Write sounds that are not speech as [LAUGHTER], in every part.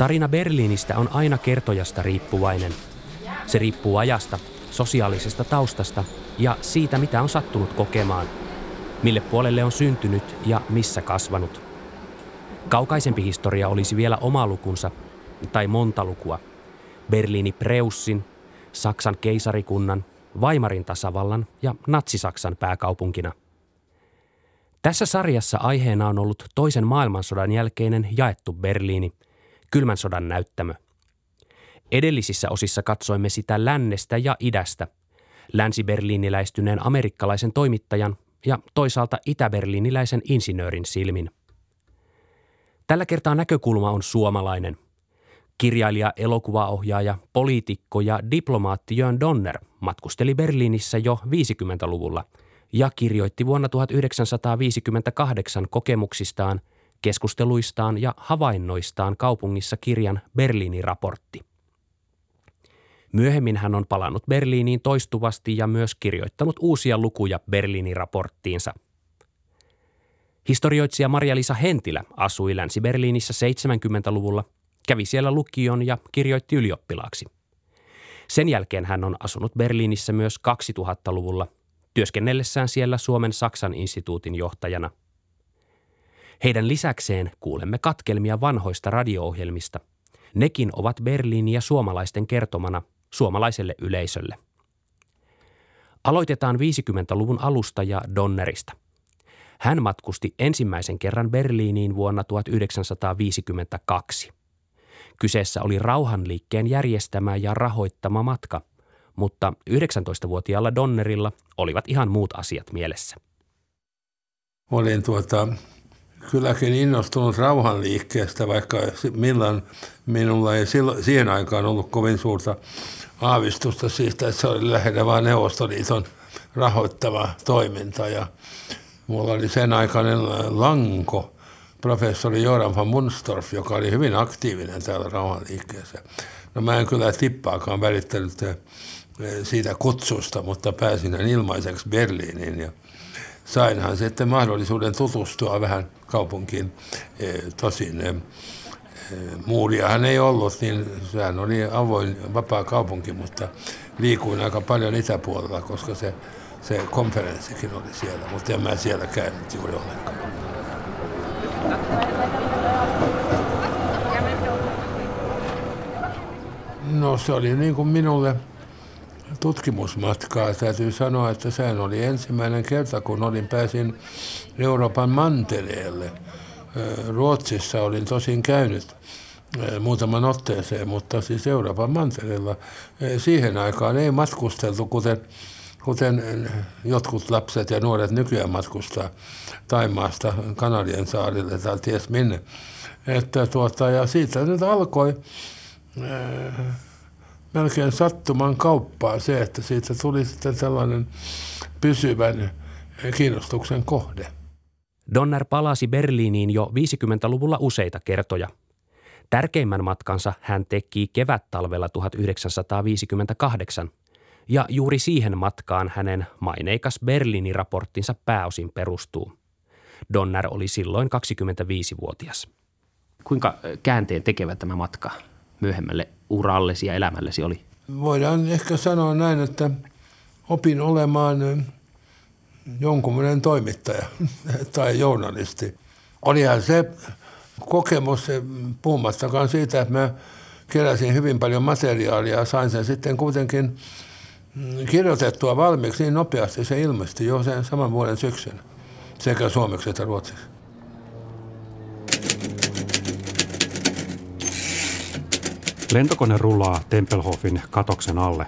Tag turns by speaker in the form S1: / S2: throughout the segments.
S1: Tarina Berliinistä on aina kertojasta riippuvainen. Se riippuu ajasta, sosiaalisesta taustasta ja siitä, mitä on sattunut kokemaan, mille puolelle on syntynyt ja missä kasvanut. Kaukaisempi historia olisi vielä oma lukunsa, tai monta lukua. Berliini Preussin, Saksan keisarikunnan, Weimarin tasavallan ja Natsi-Saksan pääkaupunkina. Tässä sarjassa aiheena on ollut toisen maailmansodan jälkeinen jaettu Berliini, kylmän sodan näyttämö. Edellisissä osissa katsoimme sitä lännestä ja idästä, länsi-berliiniläistyneen amerikkalaisen toimittajan ja toisaalta itä-berliiniläisen insinöörin silmin. Tällä kertaa näkökulma on suomalainen – Kirjailija, elokuvaohjaaja, poliitikko ja diplomaatti Jörn Donner matkusteli Berliinissä jo 50-luvulla ja kirjoitti vuonna 1958 kokemuksistaan, keskusteluistaan ja havainnoistaan kaupungissa kirjan Berliinin raportti. Myöhemmin hän on palannut Berliiniin toistuvasti ja myös kirjoittanut uusia lukuja Berliinin raporttiinsa. Historioitsija Maria-Lisa Hentilä asui Länsi-Berliinissä 70-luvulla – Kävi siellä lukion ja kirjoitti ylioppilaaksi. Sen jälkeen hän on asunut Berliinissä myös 2000-luvulla, työskennellessään siellä Suomen Saksan instituutin johtajana. Heidän lisäkseen kuulemme katkelmia vanhoista radio-ohjelmista. Nekin ovat Berliinin ja suomalaisten kertomana suomalaiselle yleisölle. Aloitetaan 50-luvun alusta ja Donnerista. Hän matkusti ensimmäisen kerran Berliiniin vuonna 1952. Kyseessä oli rauhanliikkeen järjestämä ja rahoittama matka, mutta 19-vuotiaalla Donnerilla olivat ihan muut asiat mielessä.
S2: Olin tuota, kylläkin innostunut rauhanliikkeestä, vaikka milloin minulla ei silloin, siihen aikaan ollut kovin suurta aavistusta siitä, että se oli lähinnä vain Neuvostoliiton rahoittama toiminta. Ja mulla oli sen aikainen lanko, professori Joran van Munstorff, joka oli hyvin aktiivinen täällä rauhanliikkeessä. No mä en kyllä tippaakaan välittänyt eh, siitä kutsusta, mutta pääsin ilmaiseksi Berliiniin ja sainhan sitten mahdollisuuden tutustua vähän kaupunkiin. Eh, tosin eh, muuriahan ei ollut, niin sehän oli avoin, vapaa kaupunki, mutta liikuin aika paljon itäpuolella, koska se, se konferenssikin oli siellä, mutta en mä siellä käynyt juuri ollenkaan. No se oli niin kuin minulle tutkimusmatkaa. Täytyy sanoa, että sehän oli ensimmäinen kerta, kun olin pääsin Euroopan mantereelle. Ruotsissa olin tosin käynyt muutaman otteeseen, mutta siis Euroopan mantereella siihen aikaan ei matkusteltu, kuten, kuten jotkut lapset ja nuoret nykyään matkustaa Taimaasta Kanarien saarille tai ties minne. Että tuota, ja siitä nyt alkoi melkein sattuman kauppaa se, että siitä tuli sitten tällainen pysyvän kiinnostuksen kohde.
S1: Donner palasi Berliiniin jo 50-luvulla useita kertoja. Tärkeimmän matkansa hän teki kevät-talvella 1958, ja juuri siihen matkaan hänen maineikas Berliinin raporttinsa pääosin perustuu. Donner oli silloin 25-vuotias.
S3: Kuinka käänteen tekevä tämä matka myöhemmälle urallesi ja elämällesi oli?
S2: Voidaan ehkä sanoa näin, että opin olemaan jonkunlainen toimittaja [LAUGHS] tai journalisti. Olihan se kokemus, puhumattakaan siitä, että mä keräsin hyvin paljon materiaalia ja sain sen sitten kuitenkin kirjoitettua valmiiksi niin nopeasti. Se ilmestyi jo sen saman vuoden syksynä sekä suomeksi että ruotsiksi.
S4: Lentokone rullaa Tempelhofin katoksen alle.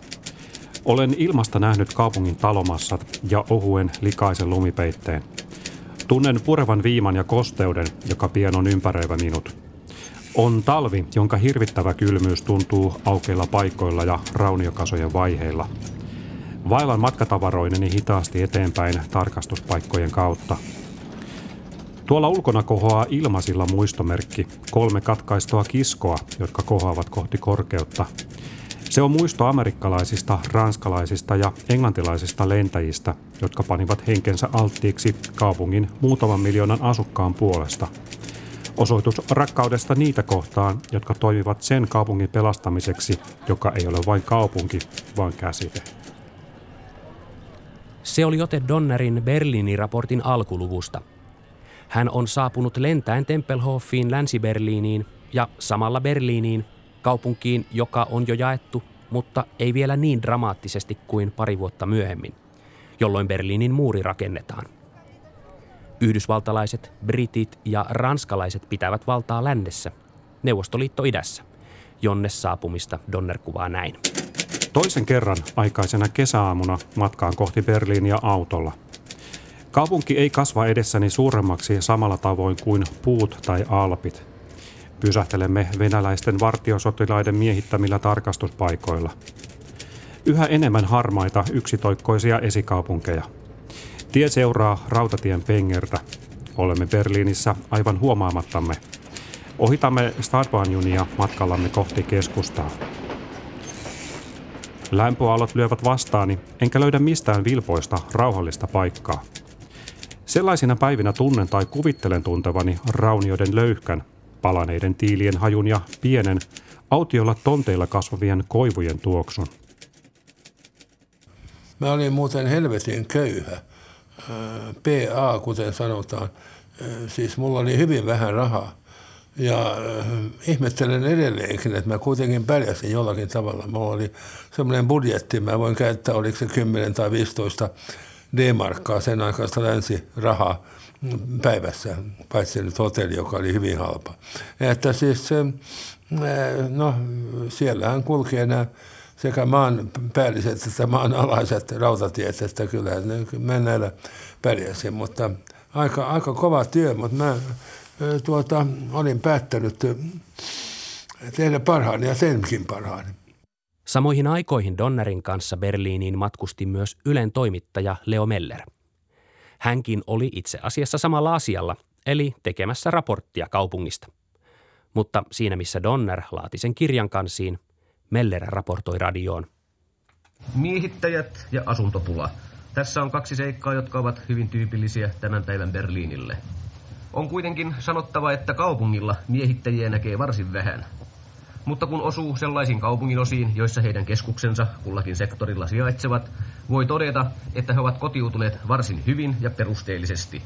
S4: Olen ilmasta nähnyt kaupungin talomassat ja ohuen likaisen lumipeitteen. Tunnen purevan viiman ja kosteuden, joka pian on ympäröivä minut. On talvi, jonka hirvittävä kylmyys tuntuu aukeilla paikoilla ja rauniokasojen vaiheilla – Vailan matkatavaroineni hitaasti eteenpäin tarkastuspaikkojen kautta. Tuolla ulkona kohoaa ilmasilla muistomerkki, kolme katkaistoa kiskoa, jotka kohoavat kohti korkeutta. Se on muisto amerikkalaisista, ranskalaisista ja englantilaisista lentäjistä, jotka panivat henkensä alttiiksi kaupungin muutaman miljoonan asukkaan puolesta. Osoitus rakkaudesta niitä kohtaan, jotka toimivat sen kaupungin pelastamiseksi, joka ei ole vain kaupunki, vaan käsite.
S1: Se oli ote Donnerin Berliinin raportin alkuluvusta. Hän on saapunut lentäen Tempelhofiin Länsi-Berliiniin ja samalla Berliiniin, kaupunkiin, joka on jo jaettu, mutta ei vielä niin dramaattisesti kuin pari vuotta myöhemmin, jolloin Berliinin muuri rakennetaan. Yhdysvaltalaiset, britit ja ranskalaiset pitävät valtaa lännessä, Neuvostoliitto idässä, jonne saapumista Donner kuvaa näin.
S4: Toisen kerran aikaisena kesäaamuna matkaan kohti Berliiniä autolla. Kaupunki ei kasva edessäni suuremmaksi samalla tavoin kuin puut tai alpit. Pysähtelemme venäläisten vartiosotilaiden miehittämillä tarkastuspaikoilla. Yhä enemmän harmaita yksitoikkoisia esikaupunkeja. Tie seuraa rautatien pengertä. Olemme Berliinissä aivan huomaamattamme. Ohitamme Stadbahnjunia matkallamme kohti keskustaa. Lämpöalot lyövät vastaani, enkä löydä mistään vilpoista rauhallista paikkaa. Sellaisina päivinä tunnen tai kuvittelen tuntevani raunioiden löyhkän, palaneiden tiilien hajun ja pienen, autiolla tonteilla kasvavien koivujen tuoksun.
S2: Mä olin muuten helvetin köyhä. PA, kuten sanotaan. Siis mulla oli hyvin vähän rahaa. Ja äh, ihmettelen edelleenkin, että mä kuitenkin pärjäsin jollakin tavalla. Mulla oli semmoinen budjetti, mä voin käyttää, oliko se 10 tai 15 D-markkaa sen aikaista länsirahaa päivässä, paitsi nyt hotelli, joka oli hyvin halpa. Että siis se, äh, no siellähän kulkee nämä sekä maan päälliset että maan alaiset rautatiet, että kyllä mä näillä pärjäsin, mutta aika, aika kova työ, mutta mä tuota, olin päättänyt tehdä parhaani ja senkin parhaani.
S1: Samoihin aikoihin Donnerin kanssa Berliiniin matkusti myös Ylen toimittaja Leo Meller. Hänkin oli itse asiassa samalla asialla, eli tekemässä raporttia kaupungista. Mutta siinä missä Donner laati sen kirjan kansiin, Meller raportoi radioon.
S3: Miehittäjät ja asuntopula. Tässä on kaksi seikkaa, jotka ovat hyvin tyypillisiä tämän päivän Berliinille – on kuitenkin sanottava, että kaupungilla miehittäjiä näkee varsin vähän. Mutta kun osuu sellaisiin kaupungin osiin, joissa heidän keskuksensa kullakin sektorilla sijaitsevat, voi todeta, että he ovat kotiutuneet varsin hyvin ja perusteellisesti.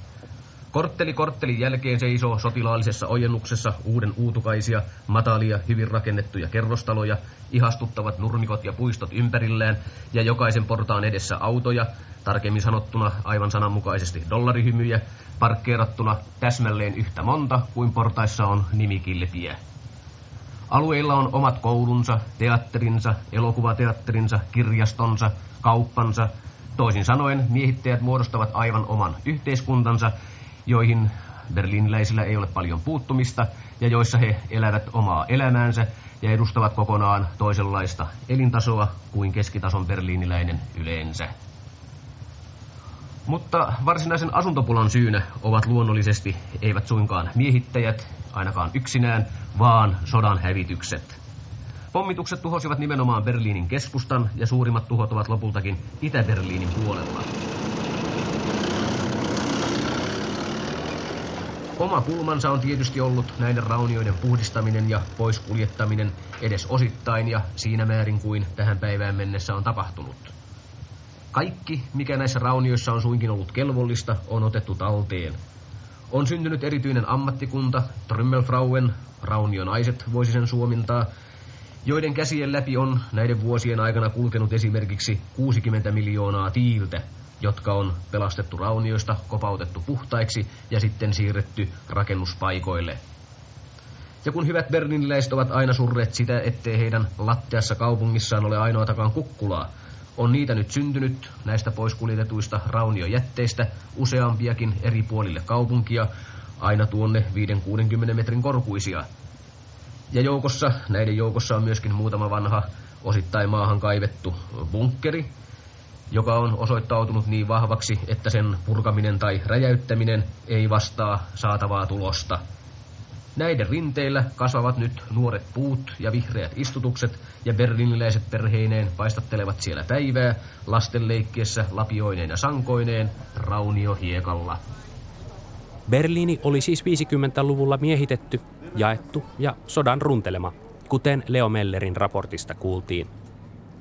S3: Kortteli korttelin jälkeen seisoo sotilaallisessa ojennuksessa uuden uutukaisia, matalia, hyvin rakennettuja kerrostaloja, ihastuttavat nurmikot ja puistot ympärillään ja jokaisen portaan edessä autoja, tarkemmin sanottuna aivan sananmukaisesti dollarihymyjä, parkkeerattuna täsmälleen yhtä monta kuin portaissa on nimikilpiä. Alueilla on omat koulunsa, teatterinsa, elokuvateatterinsa, kirjastonsa, kauppansa. Toisin sanoen miehittäjät muodostavat aivan oman yhteiskuntansa, joihin berliiniläisillä ei ole paljon puuttumista ja joissa he elävät omaa elämäänsä ja edustavat kokonaan toisenlaista elintasoa kuin keskitason berliiniläinen yleensä. Mutta varsinaisen asuntopulan syynä ovat luonnollisesti eivät suinkaan miehittäjät, ainakaan yksinään, vaan sodan hävitykset. Pommitukset tuhosivat nimenomaan Berliinin keskustan ja suurimmat tuhot ovat lopultakin Itä-Berliinin puolella. Oma kulmansa on tietysti ollut näiden raunioiden puhdistaminen ja poiskuljettaminen edes osittain ja siinä määrin kuin tähän päivään mennessä on tapahtunut. Kaikki, mikä näissä raunioissa on suinkin ollut kelvollista, on otettu talteen. On syntynyt erityinen ammattikunta, Trümmelfrauen, raunionaiset voisi sen suomintaa, joiden käsien läpi on näiden vuosien aikana kulkenut esimerkiksi 60 miljoonaa tiiltä, jotka on pelastettu raunioista, kopautettu puhtaiksi ja sitten siirretty rakennuspaikoille. Ja kun hyvät berliniläiset ovat aina surreet sitä, ettei heidän lattiassa kaupungissaan ole ainoatakaan kukkulaa, on niitä nyt syntynyt näistä poiskuljetetuista rauniojätteistä useampiakin eri puolille kaupunkia, aina tuonne 5-60 metrin korkuisia. Ja joukossa, näiden joukossa on myöskin muutama vanha, osittain maahan kaivettu bunkkeri, joka on osoittautunut niin vahvaksi, että sen purkaminen tai räjäyttäminen ei vastaa saatavaa tulosta – Näiden rinteillä kasvavat nyt nuoret puut ja vihreät istutukset, ja berliniläiset perheineen paistattelevat siellä päivää, lasten leikkiessä lapioineen ja sankoineen, raunio hiekalla.
S1: Berliini oli siis 50-luvulla miehitetty, jaettu ja sodan runtelema, kuten Leo Mellerin raportista kuultiin.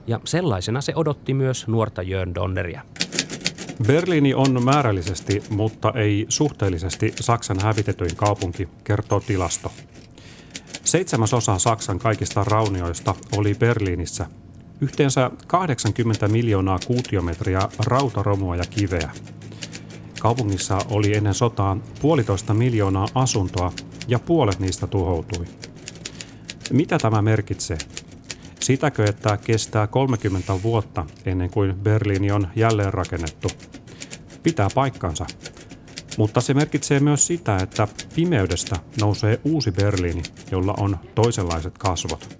S1: Ja sellaisena se odotti myös nuorta Jörn Donneria.
S4: Berliini on määrällisesti, mutta ei suhteellisesti Saksan hävitetyin kaupunki, kertoo tilasto. Seitsemäs osa Saksan kaikista raunioista oli Berliinissä. Yhteensä 80 miljoonaa kuutiometriä rautaromua ja kiveä. Kaupungissa oli ennen sotaa puolitoista miljoonaa asuntoa ja puolet niistä tuhoutui. Mitä tämä merkitsee? Sitäkö, että kestää 30 vuotta ennen kuin Berliini on jälleenrakennettu? Pitää paikkansa. Mutta se merkitsee myös sitä, että pimeydestä nousee uusi Berliini, jolla on toisenlaiset kasvot.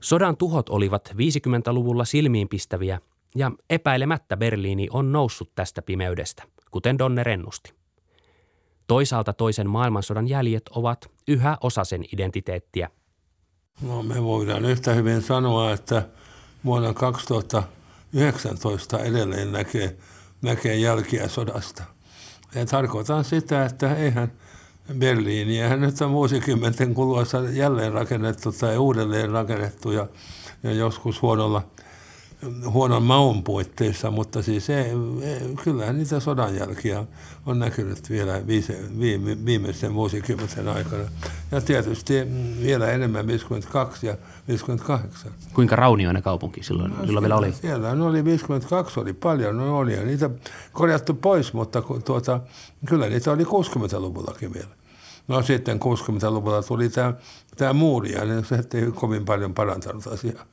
S1: Sodan tuhot olivat 50-luvulla silmiinpistäviä ja epäilemättä Berliini on noussut tästä pimeydestä, kuten Donner ennusti. Toisaalta toisen maailmansodan jäljet ovat yhä osa sen identiteettiä –
S2: No me voidaan yhtä hyvin sanoa, että vuonna 2019 edelleen näkee, näkee jälkiä sodasta. Ja tarkoitan sitä, että eihän Berliiniä nyt on vuosikymmenten kuluessa jälleen rakennettu tai uudelleen rakennettu ja, ja joskus huonolla – huonon maun puitteissa, mutta siis ei, kyllähän niitä sodanjälkiä on näkynyt vielä viise, viime, viimeisen vuosikymmenen aikana. Ja tietysti vielä enemmän 52 ja 58.
S1: Kuinka raunioinen kaupunki silloin, no, silloin vielä oli?
S2: Siellä oli 52, oli paljon, no oli ja niitä korjattu pois, mutta tuota, kyllä niitä oli 60-luvullakin vielä. No sitten 60-luvulla tuli tämä, tämä muuri ja se ei kovin paljon parantanut asiaa.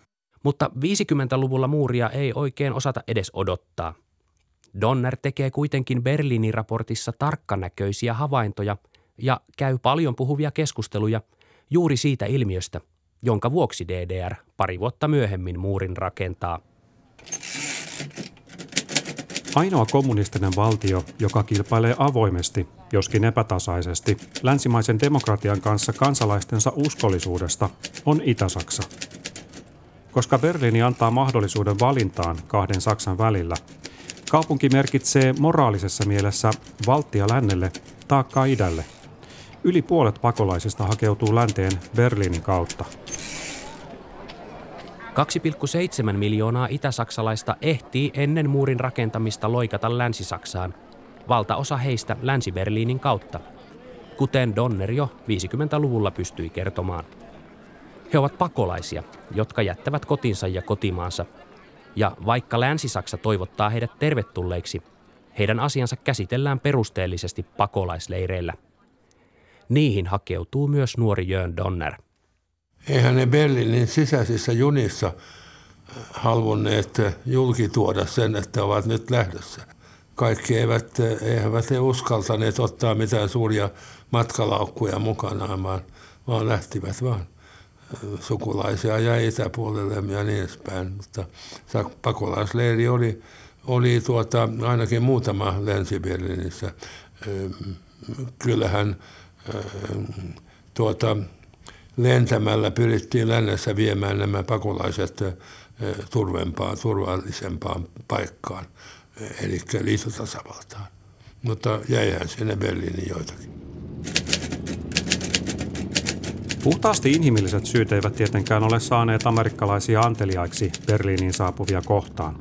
S1: Mutta 50-luvulla muuria ei oikein osata edes odottaa. Donner tekee kuitenkin Berliinin raportissa tarkkanäköisiä havaintoja ja käy paljon puhuvia keskusteluja juuri siitä ilmiöstä, jonka vuoksi DDR pari vuotta myöhemmin muurin rakentaa.
S4: Ainoa kommunistinen valtio, joka kilpailee avoimesti, joskin epätasaisesti, länsimaisen demokratian kanssa kansalaistensa uskollisuudesta, on Itä-Saksa. Koska Berliini antaa mahdollisuuden valintaan kahden Saksan välillä, kaupunki merkitsee moraalisessa mielessä valtia lännelle, taakkaa idälle. Yli puolet pakolaisista hakeutuu länteen Berliinin kautta.
S1: 2,7 miljoonaa itäsaksalaista ehtii ennen muurin rakentamista loikata Länsi-Saksaan, valtaosa heistä Länsi-Berliinin kautta, kuten Donner jo 50-luvulla pystyi kertomaan. He ovat pakolaisia, jotka jättävät kotinsa ja kotimaansa. Ja vaikka Länsi-Saksa toivottaa heidät tervetulleiksi, heidän asiansa käsitellään perusteellisesti pakolaisleireillä. Niihin hakeutuu myös nuori Jörn Donner.
S2: Eihän ne Berliinin sisäisissä junissa halunneet julkituoda sen, että ovat nyt lähdössä. Kaikki eivät, eivät he uskaltaneet ottaa mitään suuria matkalaukkuja mukanaan, vaan, vaan lähtivät vaan sukulaisia ja itäpuolelle ja niin edespäin. Mutta pakolaisleiri oli, oli tuota, ainakin muutama Länsi-Berliinissä. Kyllähän tuota, lentämällä pyrittiin lännessä viemään nämä pakolaiset turvempaan, turvallisempaan paikkaan, eli liitotasavaltaan. Mutta jäihän sinne Berliinin joitakin.
S4: Puhtaasti inhimilliset syyt eivät tietenkään ole saaneet amerikkalaisia anteliaiksi Berliiniin saapuvia kohtaan.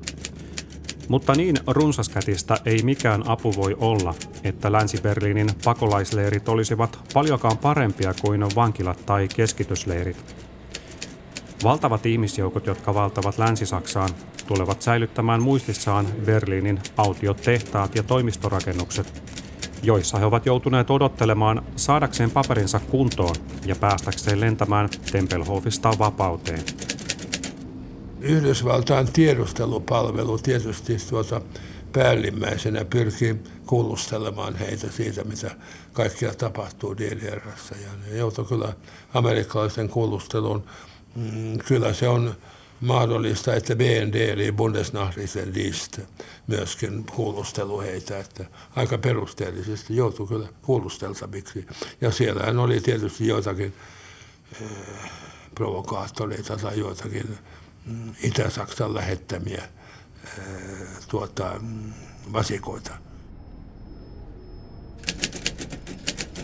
S4: Mutta niin runsaskätistä ei mikään apu voi olla, että Länsi-Berliinin pakolaisleirit olisivat paljonkaan parempia kuin vankilat tai keskitysleirit. Valtavat ihmisjoukot, jotka valtavat Länsi-Saksaan, tulevat säilyttämään muistissaan Berliinin autiot tehtaat ja toimistorakennukset, joissa he ovat joutuneet odottelemaan saadakseen paperinsa kuntoon ja päästäkseen lentämään Tempelhofista vapauteen.
S2: Yhdysvaltain tiedustelupalvelu tietysti tuota päällimmäisenä pyrkii kuulustelemaan heitä siitä, mitä kaikkia tapahtuu DDRssä. Ja ne kyllä amerikkalaisen kuulustelun. Mm, kyllä se on mahdollista, että BND eli Bundesnachrichtendienst myöskin kuulustelu heitä, että aika perusteellisesti joutui kyllä kuulusteltaviksi. Ja siellähän oli tietysti joitakin äh, provokaattoreita tai joitakin mm, Itä-Saksan lähettämiä äh, tuota, mm, vasikoita.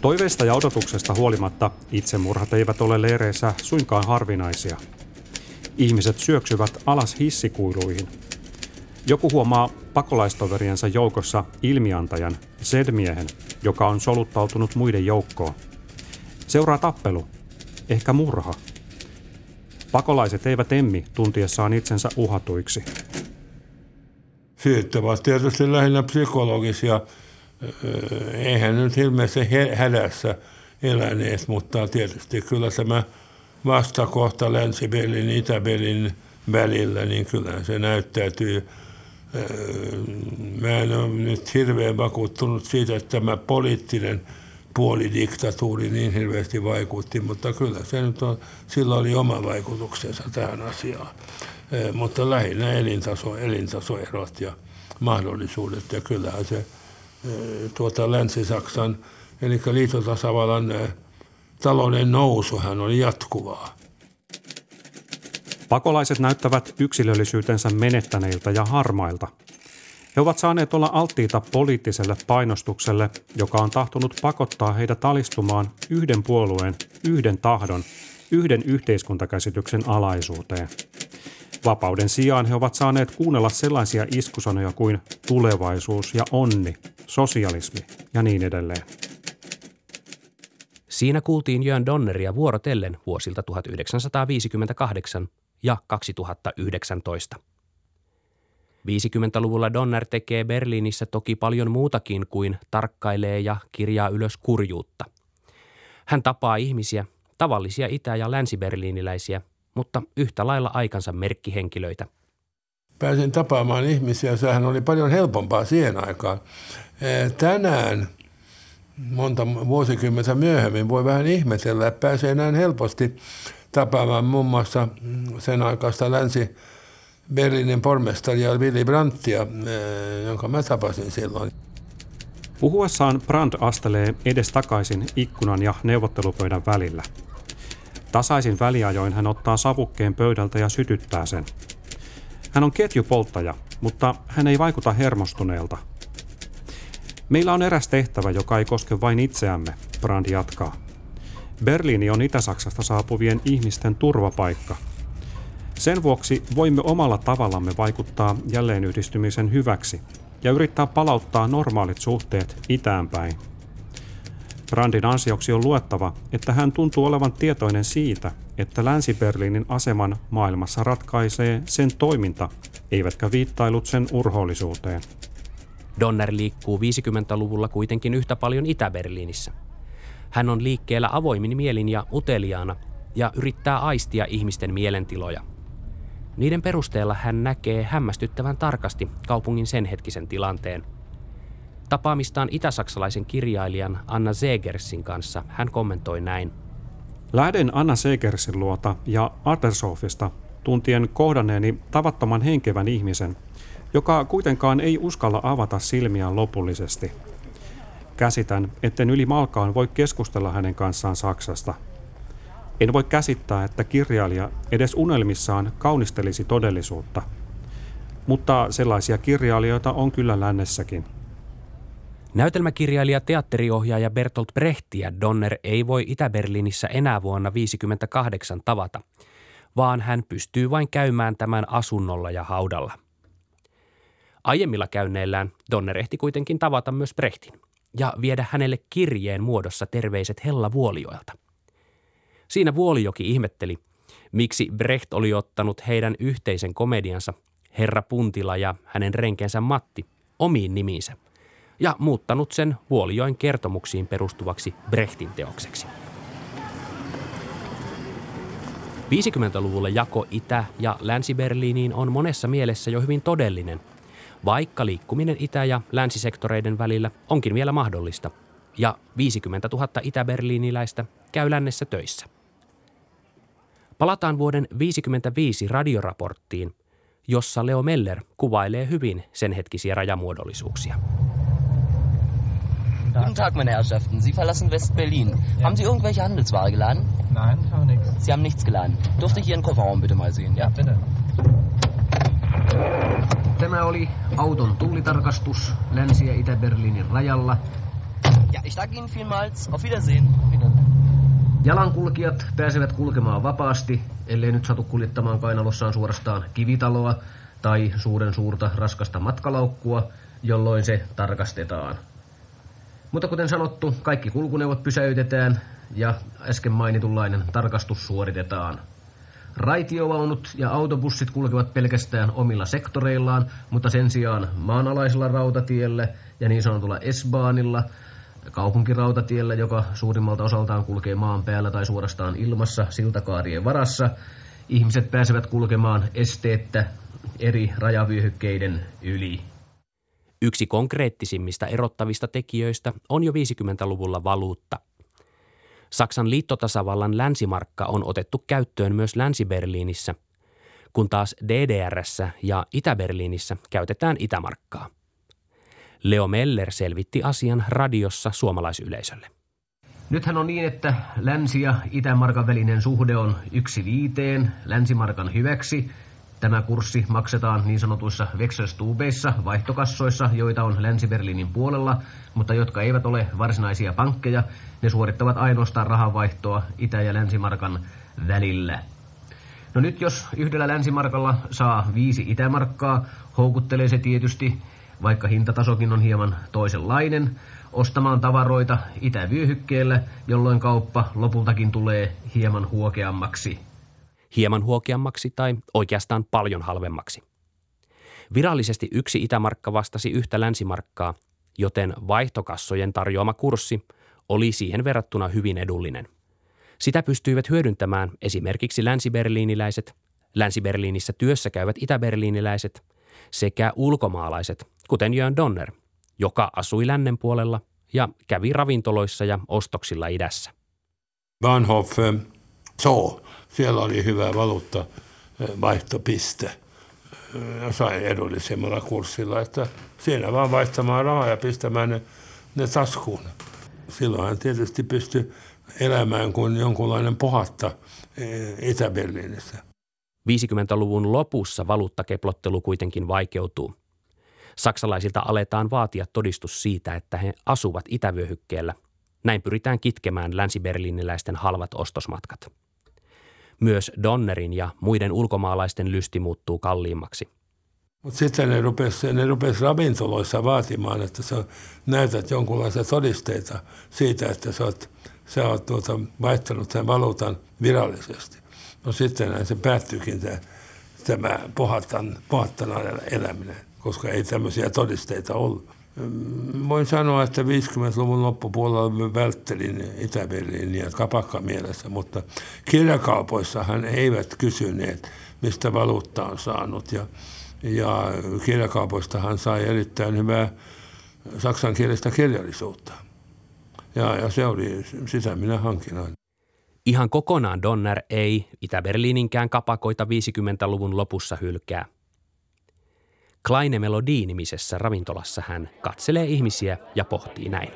S4: Toiveista ja odotuksesta huolimatta itsemurhat eivät ole leireissä suinkaan harvinaisia. Ihmiset syöksyvät alas hissikuiluihin. Joku huomaa pakolaistoveriensa joukossa ilmiantajan, sedmiehen, joka on soluttautunut muiden joukkoon. Seuraa tappelu, ehkä murha. Pakolaiset eivät emmi tuntiessaan itsensä uhatuiksi.
S2: Syyt ovat tietysti lähinnä psykologisia. Eihän nyt ilmeisesti hädässä eläneet, mutta tietysti kyllä tämä vastakohta Länsi-Berliin ja Itä-Berliin välillä, niin kyllä se näyttäytyy. Mä en ole nyt hirveän vakuuttunut siitä, että tämä poliittinen puolidiktatuuri niin hirveästi vaikutti, mutta kyllä se nyt on, sillä oli oma vaikutuksensa tähän asiaan. Mutta lähinnä elintaso, elintasoerot ja mahdollisuudet ja kyllähän se tuota Länsi-Saksan, eli liitotasavallan talouden nousuhan oli jatkuvaa.
S4: Pakolaiset näyttävät yksilöllisyytensä menettäneiltä ja harmailta. He ovat saaneet olla alttiita poliittiselle painostukselle, joka on tahtonut pakottaa heidät alistumaan yhden puolueen, yhden tahdon, yhden yhteiskuntakäsityksen alaisuuteen. Vapauden sijaan he ovat saaneet kuunnella sellaisia iskusanoja kuin tulevaisuus ja onni, sosialismi ja niin edelleen.
S1: Siinä kuultiin Jön Donneria vuorotellen vuosilta 1958 ja 2019. 50-luvulla Donner tekee Berliinissä toki paljon muutakin kuin tarkkailee ja kirjaa ylös kurjuutta. Hän tapaa ihmisiä, tavallisia itä- ja länsiberliiniläisiä, mutta yhtä lailla aikansa merkkihenkilöitä.
S2: Pääsin tapaamaan ihmisiä, sehän oli paljon helpompaa siihen aikaan. Tänään monta vuosikymmentä myöhemmin voi vähän ihmetellä, että pääsee näin helposti tapaamaan muun muassa sen aikaista länsi Berliinin pormestaria Willy Brandtia, eh, jonka mä tapasin silloin.
S4: Puhuessaan Brandt astelee edes takaisin ikkunan ja neuvottelupöydän välillä. Tasaisin väliajoin hän ottaa savukkeen pöydältä ja sytyttää sen. Hän on ketjupolttaja, mutta hän ei vaikuta hermostuneelta. Meillä on eräs tehtävä, joka ei koske vain itseämme, Brand jatkaa. Berliini on Itä-Saksasta saapuvien ihmisten turvapaikka. Sen vuoksi voimme omalla tavallamme vaikuttaa jälleenyhdistymisen hyväksi ja yrittää palauttaa normaalit suhteet itäänpäin. Brandin ansioksi on luettava, että hän tuntuu olevan tietoinen siitä, että Länsi-Berliinin aseman maailmassa ratkaisee sen toiminta, eivätkä viittailut sen urhoollisuuteen.
S1: Donner liikkuu 50-luvulla kuitenkin yhtä paljon Itä-Berliinissä. Hän on liikkeellä avoimin mielin ja uteliaana ja yrittää aistia ihmisten mielentiloja. Niiden perusteella hän näkee hämmästyttävän tarkasti kaupungin sen hetkisen tilanteen. Tapaamistaan itäsaksalaisen kirjailijan Anna Segersin kanssa hän kommentoi näin.
S4: Lähden Anna Segersin luota ja Artersofista tuntien kohdanneeni tavattoman henkevän ihmisen, joka kuitenkaan ei uskalla avata silmiään lopullisesti. Käsitän, etten yli malkaan voi keskustella hänen kanssaan Saksasta. En voi käsittää, että kirjailija edes unelmissaan kaunistelisi todellisuutta. Mutta sellaisia kirjailijoita on kyllä lännessäkin.
S1: Näytelmäkirjailija teatteriohjaaja Bertolt Brechtiä Donner ei voi Itä-Berliinissä enää vuonna 1958 tavata, vaan hän pystyy vain käymään tämän asunnolla ja haudalla. Aiemmilla käynneillään Donner ehti kuitenkin tavata myös Brechtin ja viedä hänelle kirjeen muodossa terveiset Hella Vuolioilta. Siinä Vuolijoki ihmetteli, miksi Brecht oli ottanut heidän yhteisen komediansa Herra Puntila ja hänen renkensä Matti omiin nimiinsä ja muuttanut sen Vuolijoen kertomuksiin perustuvaksi Brechtin teokseksi. 50-luvulla jako Itä- ja Länsi-Berliiniin on monessa mielessä jo hyvin todellinen – vaikka liikkuminen itä- ja länsisektoreiden välillä onkin vielä mahdollista, ja 50 000 itä-berliiniläistä käy lännessä töissä. Palataan vuoden 1955 radioraporttiin, jossa Leo Meller kuvailee hyvin sen hetkisiä rajamuodollisuuksia.
S5: Guten Tag, meine Herrschaften. Sie verlassen West-Berlin. Ja. Haben Sie irgendwelche Handelsware geladen?
S6: Nein, ich habe nichts.
S5: Sie haben nichts geladen. Durfte ich Ihren Kofferraum bitte mal sehen?
S6: Ja, bitte.
S3: Tämä oli auton tullitarkastus Länsi- ja Itä-Berliinin rajalla.
S5: Ja, ich danke Ihnen vielmals. Auf Wiedersehen. Wiedersehen.
S3: Jalankulkijat pääsevät kulkemaan vapaasti, ellei nyt satu kuljettamaan kainalossaan suorastaan kivitaloa tai suuren suurta raskasta matkalaukkua, jolloin se tarkastetaan. Mutta kuten sanottu, kaikki kulkuneuvot pysäytetään ja äsken mainitunlainen tarkastus suoritetaan. Raitiovaunut ja autobussit kulkevat pelkästään omilla sektoreillaan, mutta sen sijaan maanalaisella rautatiellä ja niin sanotulla S-baanilla, kaupunkirautatiellä, joka suurimmalta osaltaan kulkee maan päällä tai suorastaan ilmassa siltakaarien varassa, ihmiset pääsevät kulkemaan esteettä eri rajavyöhykkeiden yli.
S1: Yksi konkreettisimmista erottavista tekijöistä on jo 50-luvulla valuutta. Saksan liittotasavallan länsimarkka on otettu käyttöön myös Länsi-Berliinissä, kun taas DDRssä ja Itä-Berliinissä käytetään itämarkkaa. Leo Meller selvitti asian radiossa suomalaisyleisölle.
S3: Nythän on niin, että länsi- ja itämarkan välinen suhde on yksi viiteen länsimarkan hyväksi – Tämä kurssi maksetaan niin sanotuissa Wechselstubeissa, vaihtokassoissa, joita on Länsi-Berliinin puolella, mutta jotka eivät ole varsinaisia pankkeja. Ne suorittavat ainoastaan rahanvaihtoa Itä- ja Länsimarkan välillä. No nyt jos yhdellä länsimarkalla saa viisi itämarkkaa, houkuttelee se tietysti, vaikka hintatasokin on hieman toisenlainen, ostamaan tavaroita itävyöhykkeellä, jolloin kauppa lopultakin tulee hieman huokeammaksi
S1: hieman huokeammaksi tai oikeastaan paljon halvemmaksi. Virallisesti yksi itämarkka vastasi yhtä länsimarkkaa, joten vaihtokassojen tarjoama kurssi oli siihen verrattuna hyvin edullinen. Sitä pystyivät hyödyntämään esimerkiksi länsiberliiniläiset, länsiberliinissä työssä käyvät itäberliiniläiset sekä ulkomaalaiset, kuten Jörn Donner, joka asui lännen puolella ja kävi ravintoloissa ja ostoksilla idässä.
S2: Bahnhof eh, Zoo siellä oli hyvä valuutta vaihtopiste ja sai edullisemmalla kurssilla, että siinä vaan vaihtamaan rahaa ja pistämään ne, ne taskuun. Silloin hän tietysti pystyi elämään kuin jonkunlainen pohatta Itä-Berliinissä.
S1: 50-luvun lopussa valuuttakeplottelu kuitenkin vaikeutuu. Saksalaisilta aletaan vaatia todistus siitä, että he asuvat itävyöhykkeellä. Näin pyritään kitkemään länsiberliiniläisten halvat ostosmatkat. Myös Donnerin ja muiden ulkomaalaisten lysti muuttuu kalliimmaksi.
S2: Mutta sitten ne rupesi, ne rupesi ravintoloissa vaatimaan, että sä näytät jonkunlaisia todisteita siitä, että sä oot, sä oot tuota, vaihtanut sen valuutan virallisesti. No sitten se päättyykin tämä, tämä pohattan, pohattana eläminen, koska ei tämmöisiä todisteita ollut. Voin sanoa, että 50-luvun loppupuolella välttelin itä ja kapakka mielessä, mutta kirjakaupoissahan eivät kysyneet, mistä valuutta on saanut. Ja, ja kirjakaupoistahan sai erittäin hyvää saksankielistä kirjallisuutta. Ja, ja se oli, sitä minä hankin aina.
S1: Ihan kokonaan Donner ei Itä-Berliininkään kapakoita 50-luvun lopussa hylkää. Kleine Melodie-nimisessä ravintolassa hän katselee ihmisiä ja pohtii näin.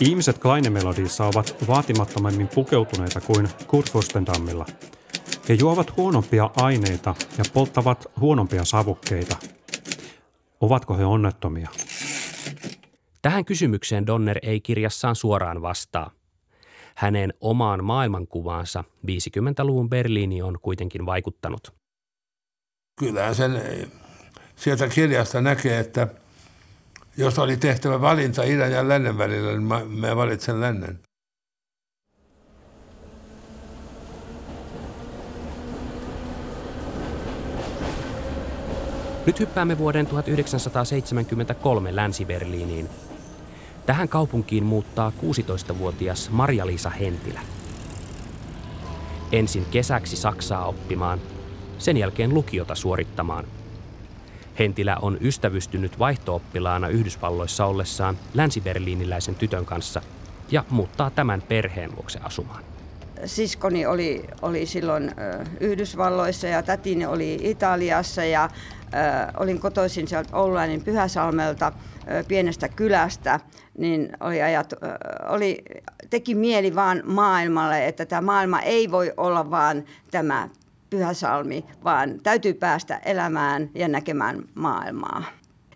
S4: Ihmiset Kleine Melodissa ovat vaatimattomammin pukeutuneita kuin Kurfürstendammilla. He juovat huonompia aineita ja polttavat huonompia savukkeita. Ovatko he onnettomia?
S1: Tähän kysymykseen Donner ei kirjassaan suoraan vastaa. Hänen omaan maailmankuvaansa 50-luvun Berliini on kuitenkin vaikuttanut.
S2: Kyllähän sen sieltä kirjasta näkee, että jos oli tehtävä valinta idän ja lännen välillä, niin mä, mä valitsen lännen.
S1: Nyt hyppäämme vuoden 1973 Länsi-Berliiniin. Tähän kaupunkiin muuttaa 16-vuotias Marja-Liisa Hentilä. Ensin kesäksi Saksaa oppimaan, sen jälkeen lukiota suorittamaan – Hentilä on ystävystynyt vaihtooppilaana Yhdysvalloissa ollessaan länsiberliiniläisen tytön kanssa ja muuttaa tämän perheen luokse asumaan.
S6: Siskoni oli, oli silloin Yhdysvalloissa ja tätini oli Italiassa ja äh, olin kotoisin sieltä Oulainen Pyhäsalmelta äh, pienestä kylästä, niin oli ajat, äh, oli, teki mieli vaan maailmalle, että tämä maailma ei voi olla vaan tämä Pyhäsalmi, vaan täytyy päästä elämään ja näkemään maailmaa.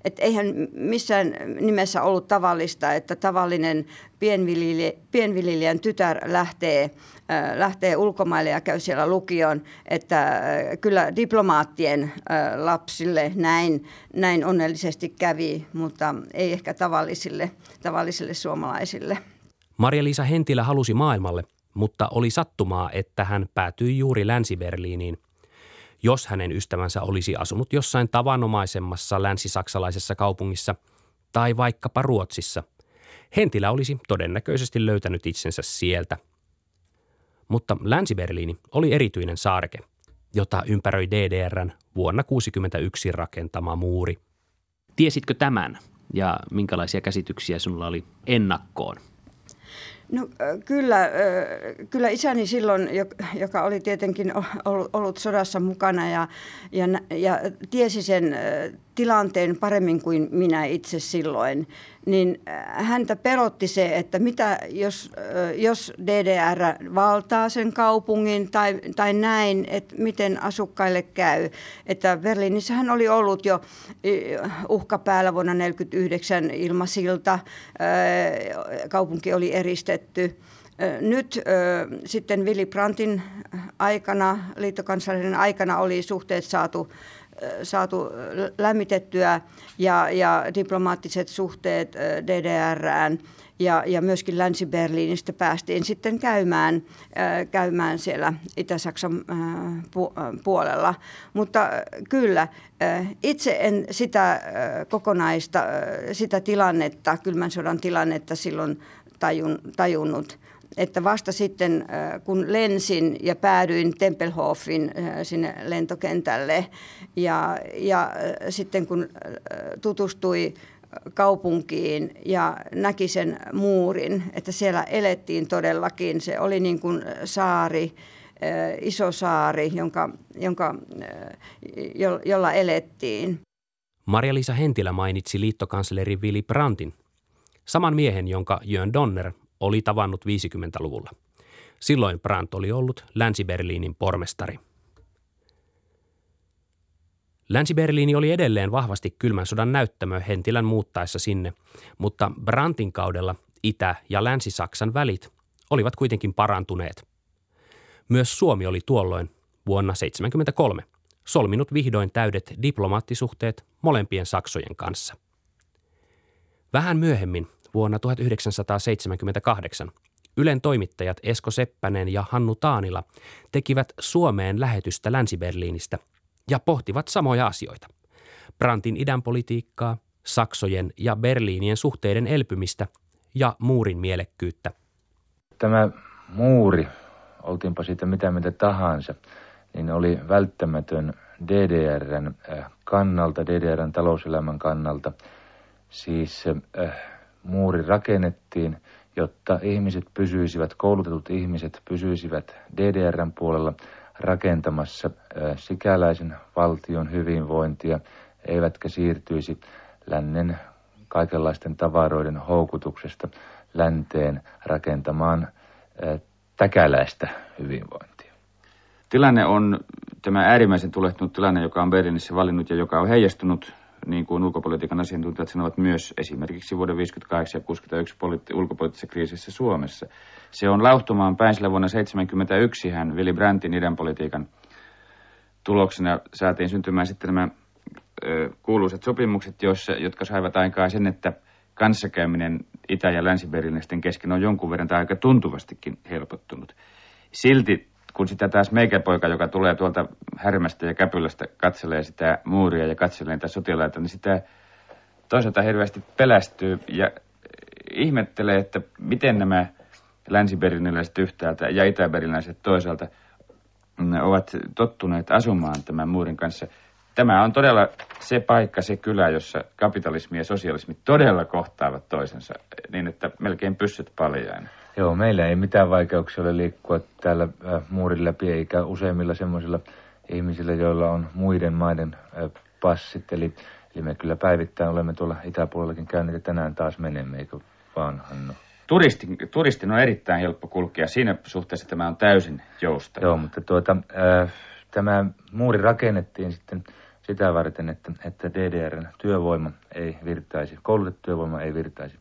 S6: että eihän missään nimessä ollut tavallista, että tavallinen pienviljelijä, pienviljelijän tytär lähtee, äh, lähtee ulkomaille ja käy siellä lukion, että äh, kyllä diplomaattien äh, lapsille näin, näin onnellisesti kävi, mutta ei ehkä tavallisille, tavallisille suomalaisille.
S1: Maria-Liisa Hentilä halusi maailmalle, mutta oli sattumaa, että hän päätyi juuri Länsi-Berliiniin – jos hänen ystävänsä olisi asunut jossain tavanomaisemmassa länsisaksalaisessa kaupungissa tai vaikkapa Ruotsissa. Hentilä olisi todennäköisesti löytänyt itsensä sieltä. Mutta Länsi-Berliini oli erityinen saareke, jota ympäröi DDRn vuonna 1961 rakentama muuri.
S7: Tiesitkö tämän ja minkälaisia käsityksiä sinulla oli ennakkoon?
S6: No kyllä, kyllä isäni silloin, joka oli tietenkin ollut sodassa mukana ja, ja, ja tiesi sen tilanteen paremmin kuin minä itse silloin, niin äh, häntä pelotti se, että mitä jos, äh, jos DDR valtaa sen kaupungin tai, tai näin, että miten asukkaille käy. Että Berliinissä hän oli ollut jo äh, uhka päällä vuonna 1949 ilmasilta, kaupunki oli eristetty. Nyt sitten Willy Brandtin aikana, liittokanslerin aikana oli suhteet saatu saatu lämmitettyä ja, ja diplomaattiset suhteet DDRään ja, ja myöskin Länsi-Berliinistä päästiin sitten käymään, käymään siellä Itä-Saksan puolella. Mutta kyllä, itse en sitä kokonaista, sitä tilannetta, kylmän sodan tilannetta silloin tajun, tajunnut että vasta sitten kun lensin ja päädyin Tempelhofin sinne lentokentälle ja, ja sitten kun tutustui kaupunkiin ja näki sen muurin, että siellä elettiin todellakin. Se oli niin kuin saari, iso saari, jonka, jonka, jo, jolla elettiin.
S1: Maria-Liisa Hentilä mainitsi liittokansleri Willy Brandtin, saman miehen, jonka Jön Donner oli tavannut 50-luvulla. Silloin Brandt oli ollut Länsi-Berliinin pormestari. Länsi-Berliini oli edelleen vahvasti kylmän sodan näyttämö Hentilän muuttaessa sinne, mutta Brandtin kaudella Itä- ja Länsi-Saksan välit olivat kuitenkin parantuneet. Myös Suomi oli tuolloin vuonna 1973 solminut vihdoin täydet diplomaattisuhteet molempien Saksojen kanssa. Vähän myöhemmin vuonna 1978 Ylen toimittajat Esko Seppänen ja Hannu Taanila tekivät Suomeen lähetystä Länsi-Berliinistä ja pohtivat samoja asioita. Brantin idänpolitiikkaa, Saksojen ja Berliinien suhteiden elpymistä ja muurin mielekkyyttä.
S8: Tämä muuri, oltiinpa siitä mitä mitä tahansa, niin oli välttämätön DDRn äh, kannalta, DDRn talouselämän kannalta. Siis äh, muuri rakennettiin, jotta ihmiset pysyisivät, koulutetut ihmiset pysyisivät DDRn puolella rakentamassa sikäläisen valtion hyvinvointia, eivätkä siirtyisi lännen kaikenlaisten tavaroiden houkutuksesta länteen rakentamaan täkäläistä hyvinvointia.
S9: Tilanne on tämä äärimmäisen tulehtunut tilanne, joka on Berliinissä valinnut ja joka on heijastunut niin kuin ulkopolitiikan asiantuntijat sanovat myös esimerkiksi vuoden 1958 ja 61 poliitti- ulkopoliittisessa kriisissä Suomessa. Se on lauhtumaan päin sillä vuonna 1971 hän Willy Brandtin idänpolitiikan tuloksena saatiin syntymään sitten nämä ö, kuuluisat sopimukset, joissa, jotka saivat aikaa sen, että kanssakäyminen Itä- ja länsi kesken on jonkun verran tai aika tuntuvastikin helpottunut. Silti kun sitä taas meikäpoika, joka tulee tuolta härmästä ja käpylästä, katselee sitä muuria ja katselee niitä sotilaita, niin sitä toisaalta hirveästi pelästyy ja ihmettelee, että miten nämä länsiperinnöläiset yhtäältä ja itäperinnöläiset toisaalta mm, ovat tottuneet asumaan tämän muurin kanssa. Tämä on todella se paikka, se kylä, jossa kapitalismi ja sosialismi todella kohtaavat toisensa niin, että melkein pyssyt paljaina.
S8: Joo, meillä ei mitään vaikeuksia ole liikkua täällä äh, muurin läpi, eikä useimmilla semmoisilla ihmisillä, joilla on muiden maiden äh, passit. Eli, eli me kyllä päivittäin olemme tuolla itäpuolellakin käyneet ja tänään taas menemme, eikö vaan Hannu?
S9: Turistin, turistin on erittäin helppo kulkea. Siinä suhteessa tämä on täysin joustava.
S8: Joo, mutta tuota, äh, tämä muuri rakennettiin sitten sitä varten, että, että DDRn työvoima ei virtaisi, koulutettu työvoima ei virtaisi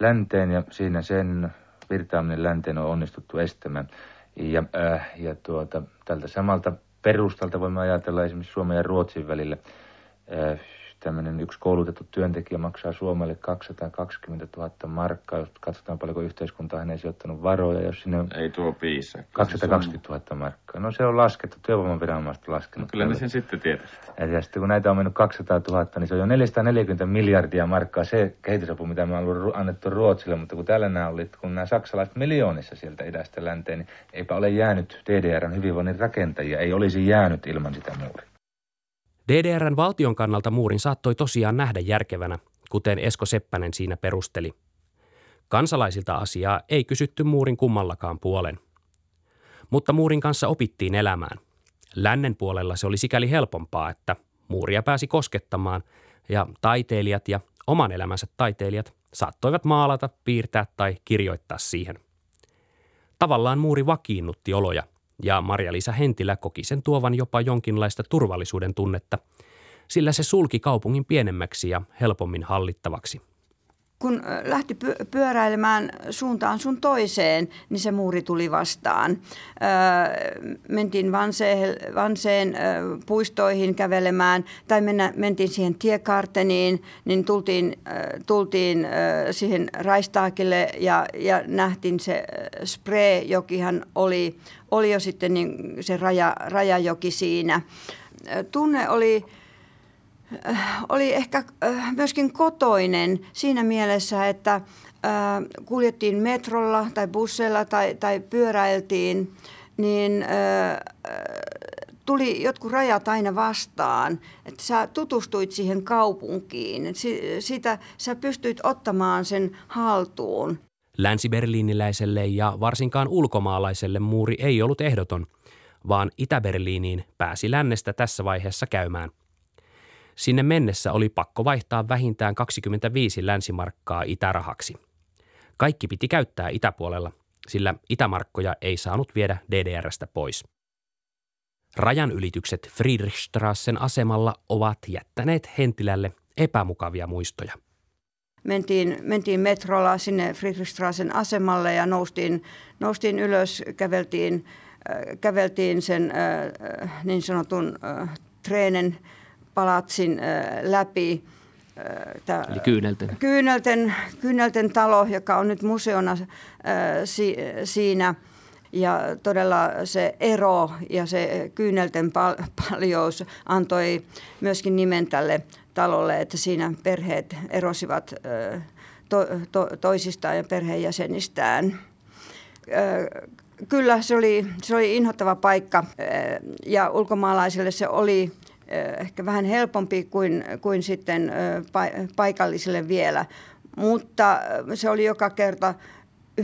S8: länteen ja siinä sen virtaaminen länteen on onnistuttu estämään. Ja, äh, ja tuota, tältä samalta perustalta voimme ajatella esimerkiksi Suomen ja Ruotsin välillä äh, tämmöinen yksi koulutettu työntekijä maksaa Suomelle 220 000 markkaa, jos katsotaan paljonko yhteiskunta on sijoittanut varoja, jos sinne.
S9: Ei tuo piisa.
S8: 220 000 markkaa. No se on laskettu, työvoimaviranomaiset laskenut.
S9: No, kyllä ne sen sitten tietysti.
S8: Ja sitten kun näitä on mennyt 200 000, niin se on jo 440 miljardia markkaa se kehitysapu, mitä me on annettu Ruotsille, mutta kun täällä nämä oli, kun nämä saksalaiset miljoonissa sieltä idästä länteen, niin eipä ole jäänyt DDRn hyvinvoinnin rakentajia, ei olisi jäänyt ilman sitä muuria.
S1: DDRn valtion kannalta muurin saattoi tosiaan nähdä järkevänä, kuten Esko Seppänen siinä perusteli. Kansalaisilta asiaa ei kysytty muurin kummallakaan puolen. Mutta muurin kanssa opittiin elämään. Lännen puolella se oli sikäli helpompaa, että muuria pääsi koskettamaan ja taiteilijat ja oman elämänsä taiteilijat saattoivat maalata, piirtää tai kirjoittaa siihen. Tavallaan muuri vakiinnutti oloja – ja Marja-Liisa Hentilä koki sen tuovan jopa jonkinlaista turvallisuuden tunnetta, sillä se sulki kaupungin pienemmäksi ja helpommin hallittavaksi.
S6: Kun lähti pyöräilemään suuntaan sun toiseen, niin se muuri tuli vastaan. Öö, mentiin Vanseen, Vanseen öö, puistoihin kävelemään tai mennä, mentiin siihen tiekarteniin, niin tultiin, öö, tultiin öö, siihen Raistaakille ja, ja nähtiin se Spree-jokihan oli, oli jo sitten niin se raja, rajajoki siinä. Tunne oli, oli ehkä myöskin kotoinen siinä mielessä, että kuljettiin metrolla tai busseilla tai, tai pyöräiltiin, niin tuli jotkut rajat aina vastaan, että sä tutustuit siihen kaupunkiin, että sitä sä pystyit ottamaan sen haltuun.
S1: Länsi-Berliiniläiselle ja varsinkaan ulkomaalaiselle muuri ei ollut ehdoton, vaan Itä-Berliiniin pääsi lännestä tässä vaiheessa käymään. Sinne mennessä oli pakko vaihtaa vähintään 25 länsimarkkaa itärahaksi. Kaikki piti käyttää itäpuolella, sillä itämarkkoja ei saanut viedä DDRstä pois. Rajan ylitykset Friedrichstrassen asemalla ovat jättäneet Hentilälle epämukavia muistoja
S6: mentiin, mentiin metrolla sinne Friedrichstraßen asemalle ja noustiin, noustiin ylös, käveltiin, äh, käveltiin sen äh, niin sanotun äh, treenen palatsin läpi.
S7: Tää, Eli Kyynelten.
S6: Kyynelten. Kyynelten talo, joka on nyt museona si, siinä. Ja todella se ero ja se kyynelten pal- paljous antoi myöskin nimen tälle talolle, että siinä perheet erosivat to, to, toisistaan ja perheenjäsenistään. Kyllä se oli, se oli inhottava paikka ja ulkomaalaisille se oli ehkä vähän helpompi kuin, kuin sitten paikallisille vielä, mutta se oli joka kerta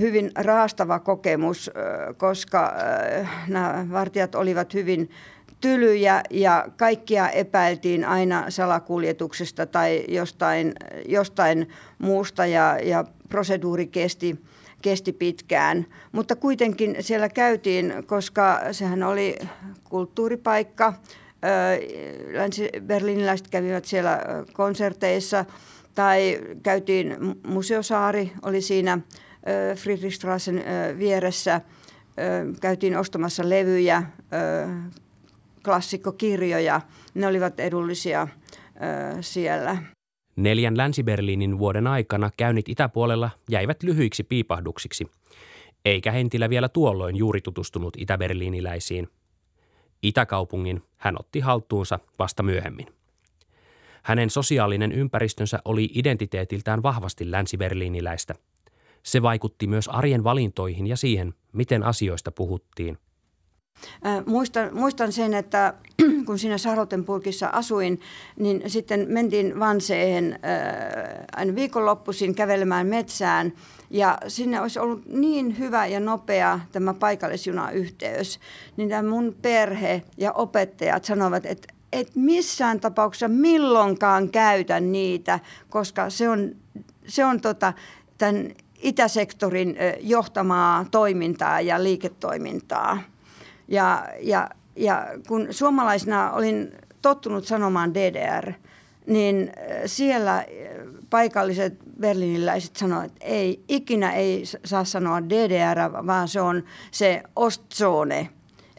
S6: hyvin raastava kokemus, koska nämä vartijat olivat hyvin tylyjä ja kaikkia epäiltiin aina salakuljetuksesta tai jostain, jostain muusta ja, ja proseduuri kesti, kesti pitkään. Mutta kuitenkin siellä käytiin, koska sehän oli kulttuuripaikka. Länsi-Berliiniläiset kävivät siellä konserteissa tai käytiin, museosaari oli siinä Friedrichstrassen vieressä, käytiin ostamassa levyjä, klassikkokirjoja. Ne olivat edullisia ö, siellä.
S1: Neljän Länsi-Berliinin vuoden aikana käynnit itäpuolella jäivät lyhyiksi piipahduksiksi, eikä Hentilä vielä tuolloin juuri tutustunut itäberliiniläisiin. Itäkaupungin hän otti haltuunsa vasta myöhemmin. Hänen sosiaalinen ympäristönsä oli identiteetiltään vahvasti länsiberliiniläistä. Se vaikutti myös arjen valintoihin ja siihen, miten asioista puhuttiin –
S6: Muistan, muistan sen, että [CLEARS THROAT] kun siinä Sarotenpurkissa asuin, niin sitten mentiin Vanseehen aina viikonloppuisin kävelemään metsään. Ja sinne olisi ollut niin hyvä ja nopea tämä paikallisjunayhteys. Niin tämä mun perhe ja opettajat sanovat, että et missään tapauksessa milloinkaan käytä niitä, koska se on, se on tota, tämän itäsektorin johtamaa toimintaa ja liiketoimintaa. Ja, ja, ja kun suomalaisena olin tottunut sanomaan DDR, niin siellä paikalliset berliiniläiset sanoivat, että ei, ikinä ei saa sanoa DDR, vaan se on se Ostzone,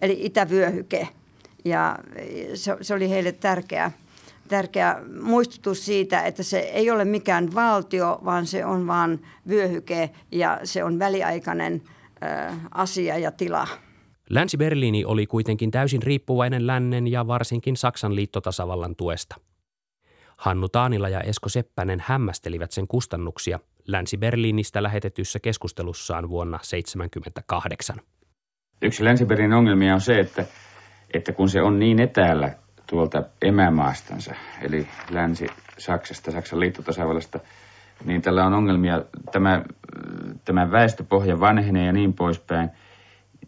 S6: eli itävyöhyke. Ja se, se oli heille tärkeä, tärkeä muistutus siitä, että se ei ole mikään valtio, vaan se on vain vyöhyke ja se on väliaikainen ö, asia ja tila.
S1: Länsi-Berliini oli kuitenkin täysin riippuvainen lännen ja varsinkin Saksan liittotasavallan tuesta. Hannu Taanila ja Esko Seppänen hämmästelivät sen kustannuksia Länsi-Berliinistä lähetetyssä keskustelussaan vuonna 1978.
S9: Yksi Länsi-Berliinin ongelmia on se, että, että kun se on niin etäällä tuolta emämaastansa, eli Länsi-Saksasta, Saksan liittotasavallasta, niin tällä on ongelmia. Tämä, tämä väestöpohja vanhenee ja niin poispäin –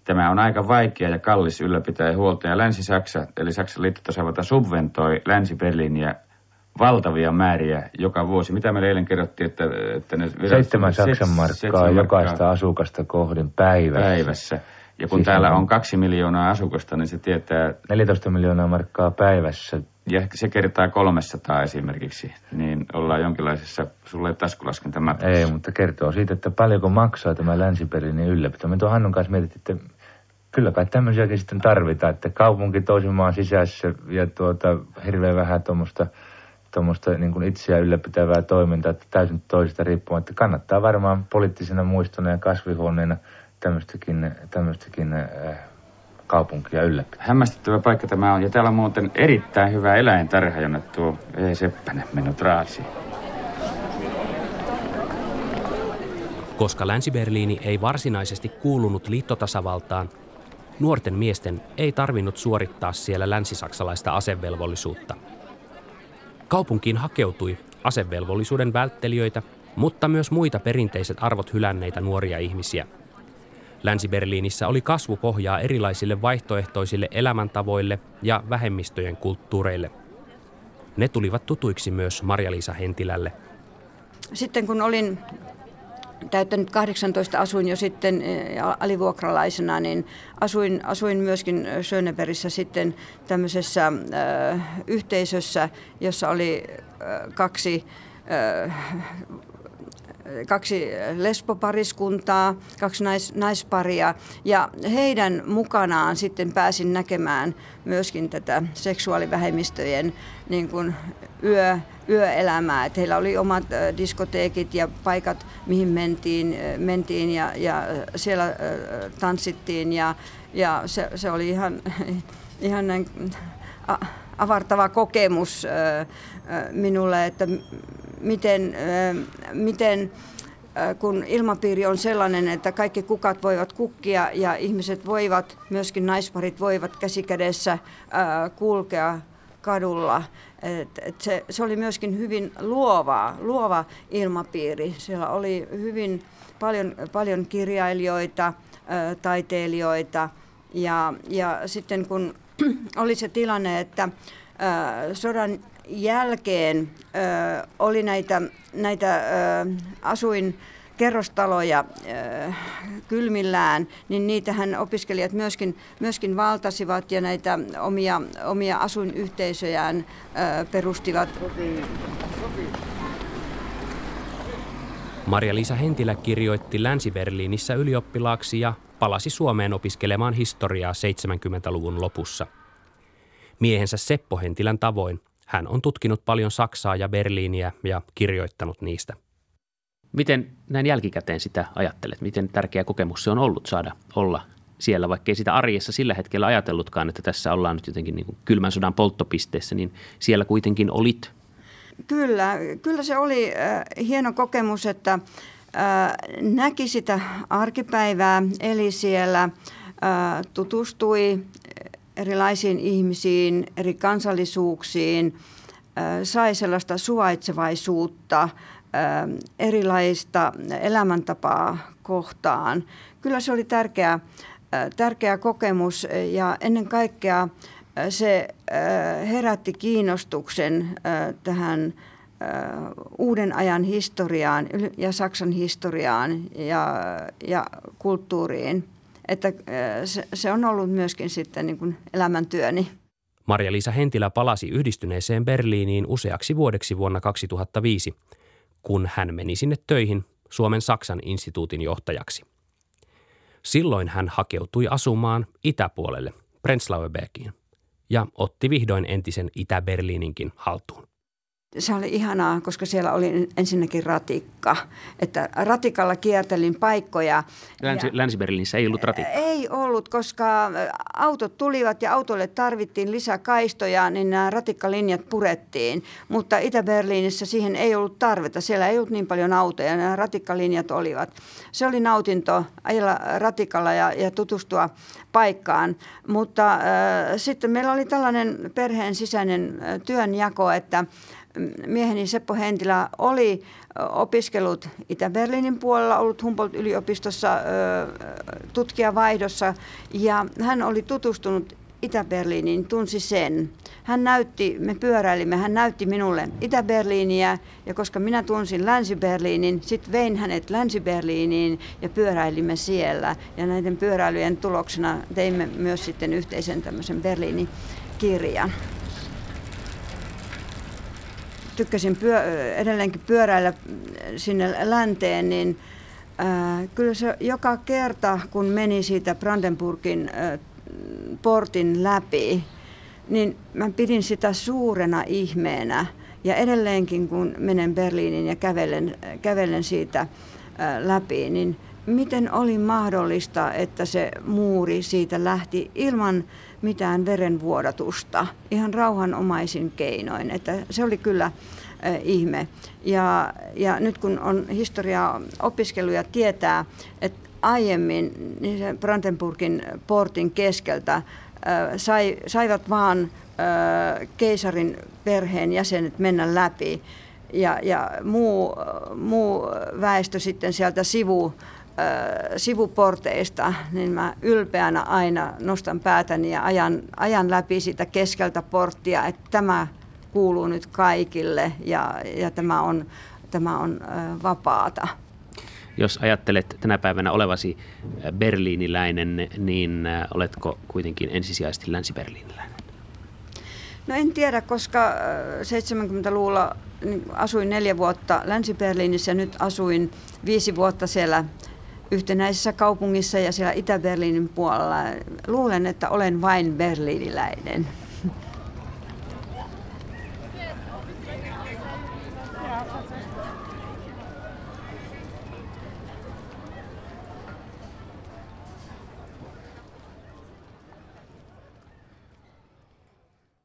S9: Tämä on aika vaikea ja kallis ylläpitää ja huolta. Ja Länsi-Saksa, eli Saksan liittotasavalta, subventoi Länsi-Berliiniä valtavia määriä joka vuosi. Mitä meille eilen kerrottiin, että, että
S8: ne... Seitsemän Saksan markkaa jokaista asukasta kohdin päivässä.
S9: Päivässä. Ja kun siis täällä on kaksi miljoonaa asukasta, niin se tietää...
S8: 14 miljoonaa markkaa päivässä.
S9: Ja se kertaa 300 esimerkiksi, niin ollaan jonkinlaisessa sulle taskulaskentamatkassa.
S8: Ei, mutta kertoo siitä, että paljonko maksaa tämä länsiperinnin ylläpito. Me tuon Hannun kanssa mietittiin, että kyllä kai tämmöisiäkin sitten tarvitaan, että kaupunki toisen maan sisässä ja tuota, hirveän vähän tuommoista tuommoista niin kuin itseä ylläpitävää toimintaa, että täysin toisista riippumatta. Kannattaa varmaan poliittisena muistona ja kasvihuoneena tämmöistäkin, tämmöistäkin äh, kaupunkia ylläpitää.
S9: Hämmästyttävä paikka tämä on. Ja täällä on muuten erittäin hyvä eläintarha, jonne tuo E. Seppänen mennyt raasiin.
S1: Koska Länsi-Berliini ei varsinaisesti kuulunut liittotasavaltaan, nuorten miesten ei tarvinnut suorittaa siellä länsisaksalaista asevelvollisuutta. Kaupunkiin hakeutui asevelvollisuuden välttelijöitä, mutta myös muita perinteiset arvot hylänneitä nuoria ihmisiä. Länsi-Berliinissä oli kasvupohjaa erilaisille vaihtoehtoisille elämäntavoille ja vähemmistöjen kulttuureille. Ne tulivat tutuiksi myös Marja-Liisa Hentilälle.
S6: Sitten kun olin täyttänyt 18 asuin jo sitten eh, alivuokralaisena, niin asuin, asuin myöskin Schöneberissä sitten tämmöisessä äh, yhteisössä, jossa oli äh, kaksi äh, kaksi lesbopariskuntaa, kaksi nais, naisparia ja heidän mukanaan sitten pääsin näkemään myöskin tätä seksuaalivähemmistöjen niin kuin yö, yöelämää. Että heillä oli omat diskoteekit ja paikat, mihin mentiin, mentiin ja, ja siellä tanssittiin ja, ja se, se oli ihan, [LAUGHS] ihan näin avartava kokemus minulle, että miten, miten kun ilmapiiri on sellainen, että kaikki kukat voivat kukkia ja ihmiset voivat, myöskin naisparit voivat käsikädessä kulkea kadulla. Et, et se, se oli myöskin hyvin luovaa, luova ilmapiiri. Siellä oli hyvin paljon, paljon kirjailijoita, taiteilijoita ja, ja sitten kun [CLEARS THROAT] oli se tilanne, että sodan jälkeen ö, oli näitä, näitä ö, asuin kerrostaloja kylmillään, niin niitähän opiskelijat myöskin, myöskin valtasivat ja näitä omia, omia asuinyhteisöjään ö, perustivat.
S1: Maria-Liisa Hentilä kirjoitti Länsi-Berliinissä ylioppilaaksi ja palasi Suomeen opiskelemaan historiaa 70-luvun lopussa. Miehensä Seppo Hentilän tavoin – hän on tutkinut paljon Saksaa ja Berliiniä ja kirjoittanut niistä.
S7: Miten näin jälkikäteen sitä ajattelet? Miten tärkeä kokemus se on ollut saada olla siellä, vaikkei sitä arjessa sillä hetkellä ajatellutkaan, että tässä ollaan nyt jotenkin niin kuin kylmän sodan polttopisteessä, niin siellä kuitenkin olit.
S6: Kyllä, kyllä se oli äh, hieno kokemus, että äh, näki sitä arkipäivää, eli siellä, äh, tutustui erilaisiin ihmisiin, eri kansallisuuksiin, sai sellaista suvaitsevaisuutta, erilaista elämäntapaa kohtaan. Kyllä se oli tärkeä, tärkeä kokemus ja ennen kaikkea se herätti kiinnostuksen tähän uuden ajan historiaan ja Saksan historiaan ja, ja kulttuuriin että se, se on ollut myöskin sitten niin kuin elämäntyöni.
S1: Marja-Liisa Hentilä palasi yhdistyneeseen Berliiniin useaksi vuodeksi vuonna 2005, kun hän meni sinne töihin Suomen Saksan instituutin johtajaksi. Silloin hän hakeutui asumaan itäpuolelle, Prenzlauerbergiin, ja otti vihdoin entisen Itä-Berliininkin haltuun
S6: se oli ihanaa, koska siellä oli ensinnäkin ratikka. Että ratikalla kiertelin paikkoja.
S7: Länsi, Länsi-Berliinissä ei ollut ratikkaa?
S6: Ei ollut, koska autot tulivat ja autoille tarvittiin lisää kaistoja, niin nämä ratikkalinjat purettiin. Mutta Itä-Berliinissä siihen ei ollut tarvetta. Siellä ei ollut niin paljon autoja, nämä ratikkalinjat olivat. Se oli nautinto ajella ratikalla ja, ja tutustua paikkaan. Mutta äh, sitten meillä oli tällainen perheen sisäinen työnjako, että mieheni Seppo Hentilä oli opiskellut Itä-Berliinin puolella, ollut Humboldt-yliopistossa tutkijavaihdossa ja hän oli tutustunut Itä-Berliiniin, tunsi sen. Hän näytti, me pyöräilimme, hän näytti minulle Itä-Berliiniä ja koska minä tunsin Länsi-Berliinin, sitten vein hänet Länsi-Berliiniin ja pyöräilimme siellä. Ja näiden pyöräilyjen tuloksena teimme myös sitten yhteisen tämmöisen Berliinin kirjan tykkäsin pyö, edelleenkin pyöräillä sinne länteen, niin äh, kyllä se joka kerta, kun meni siitä Brandenburgin äh, portin läpi, niin mä pidin sitä suurena ihmeenä. Ja edelleenkin, kun menen Berliinin ja kävelen, kävelen siitä äh, läpi, niin miten oli mahdollista, että se muuri siitä lähti ilman mitään verenvuodatusta, ihan rauhanomaisin keinoin. Että se oli kyllä ihme. Ja, ja nyt kun on historiaa opiskeluja tietää, että aiemmin niin se Brandenburgin portin keskeltä sai, saivat vaan keisarin perheen jäsenet mennä läpi ja, ja muu, muu väestö sitten sieltä sivu, sivuporteista, niin mä ylpeänä aina nostan päätäni ja ajan, ajan läpi sitä keskeltä porttia, että tämä kuuluu nyt kaikille ja, ja tämä on, tämä on vapaata.
S7: Jos ajattelet tänä päivänä olevasi berliiniläinen, niin oletko kuitenkin ensisijaisesti länsi-berliiniläinen?
S6: No en tiedä, koska 70-luvulla niin asuin neljä vuotta Länsi-Berliinissä ja nyt asuin viisi vuotta siellä yhtenäisessä kaupungissa ja siellä Itä-Berliinin puolella. Luulen, että olen vain berliiniläinen.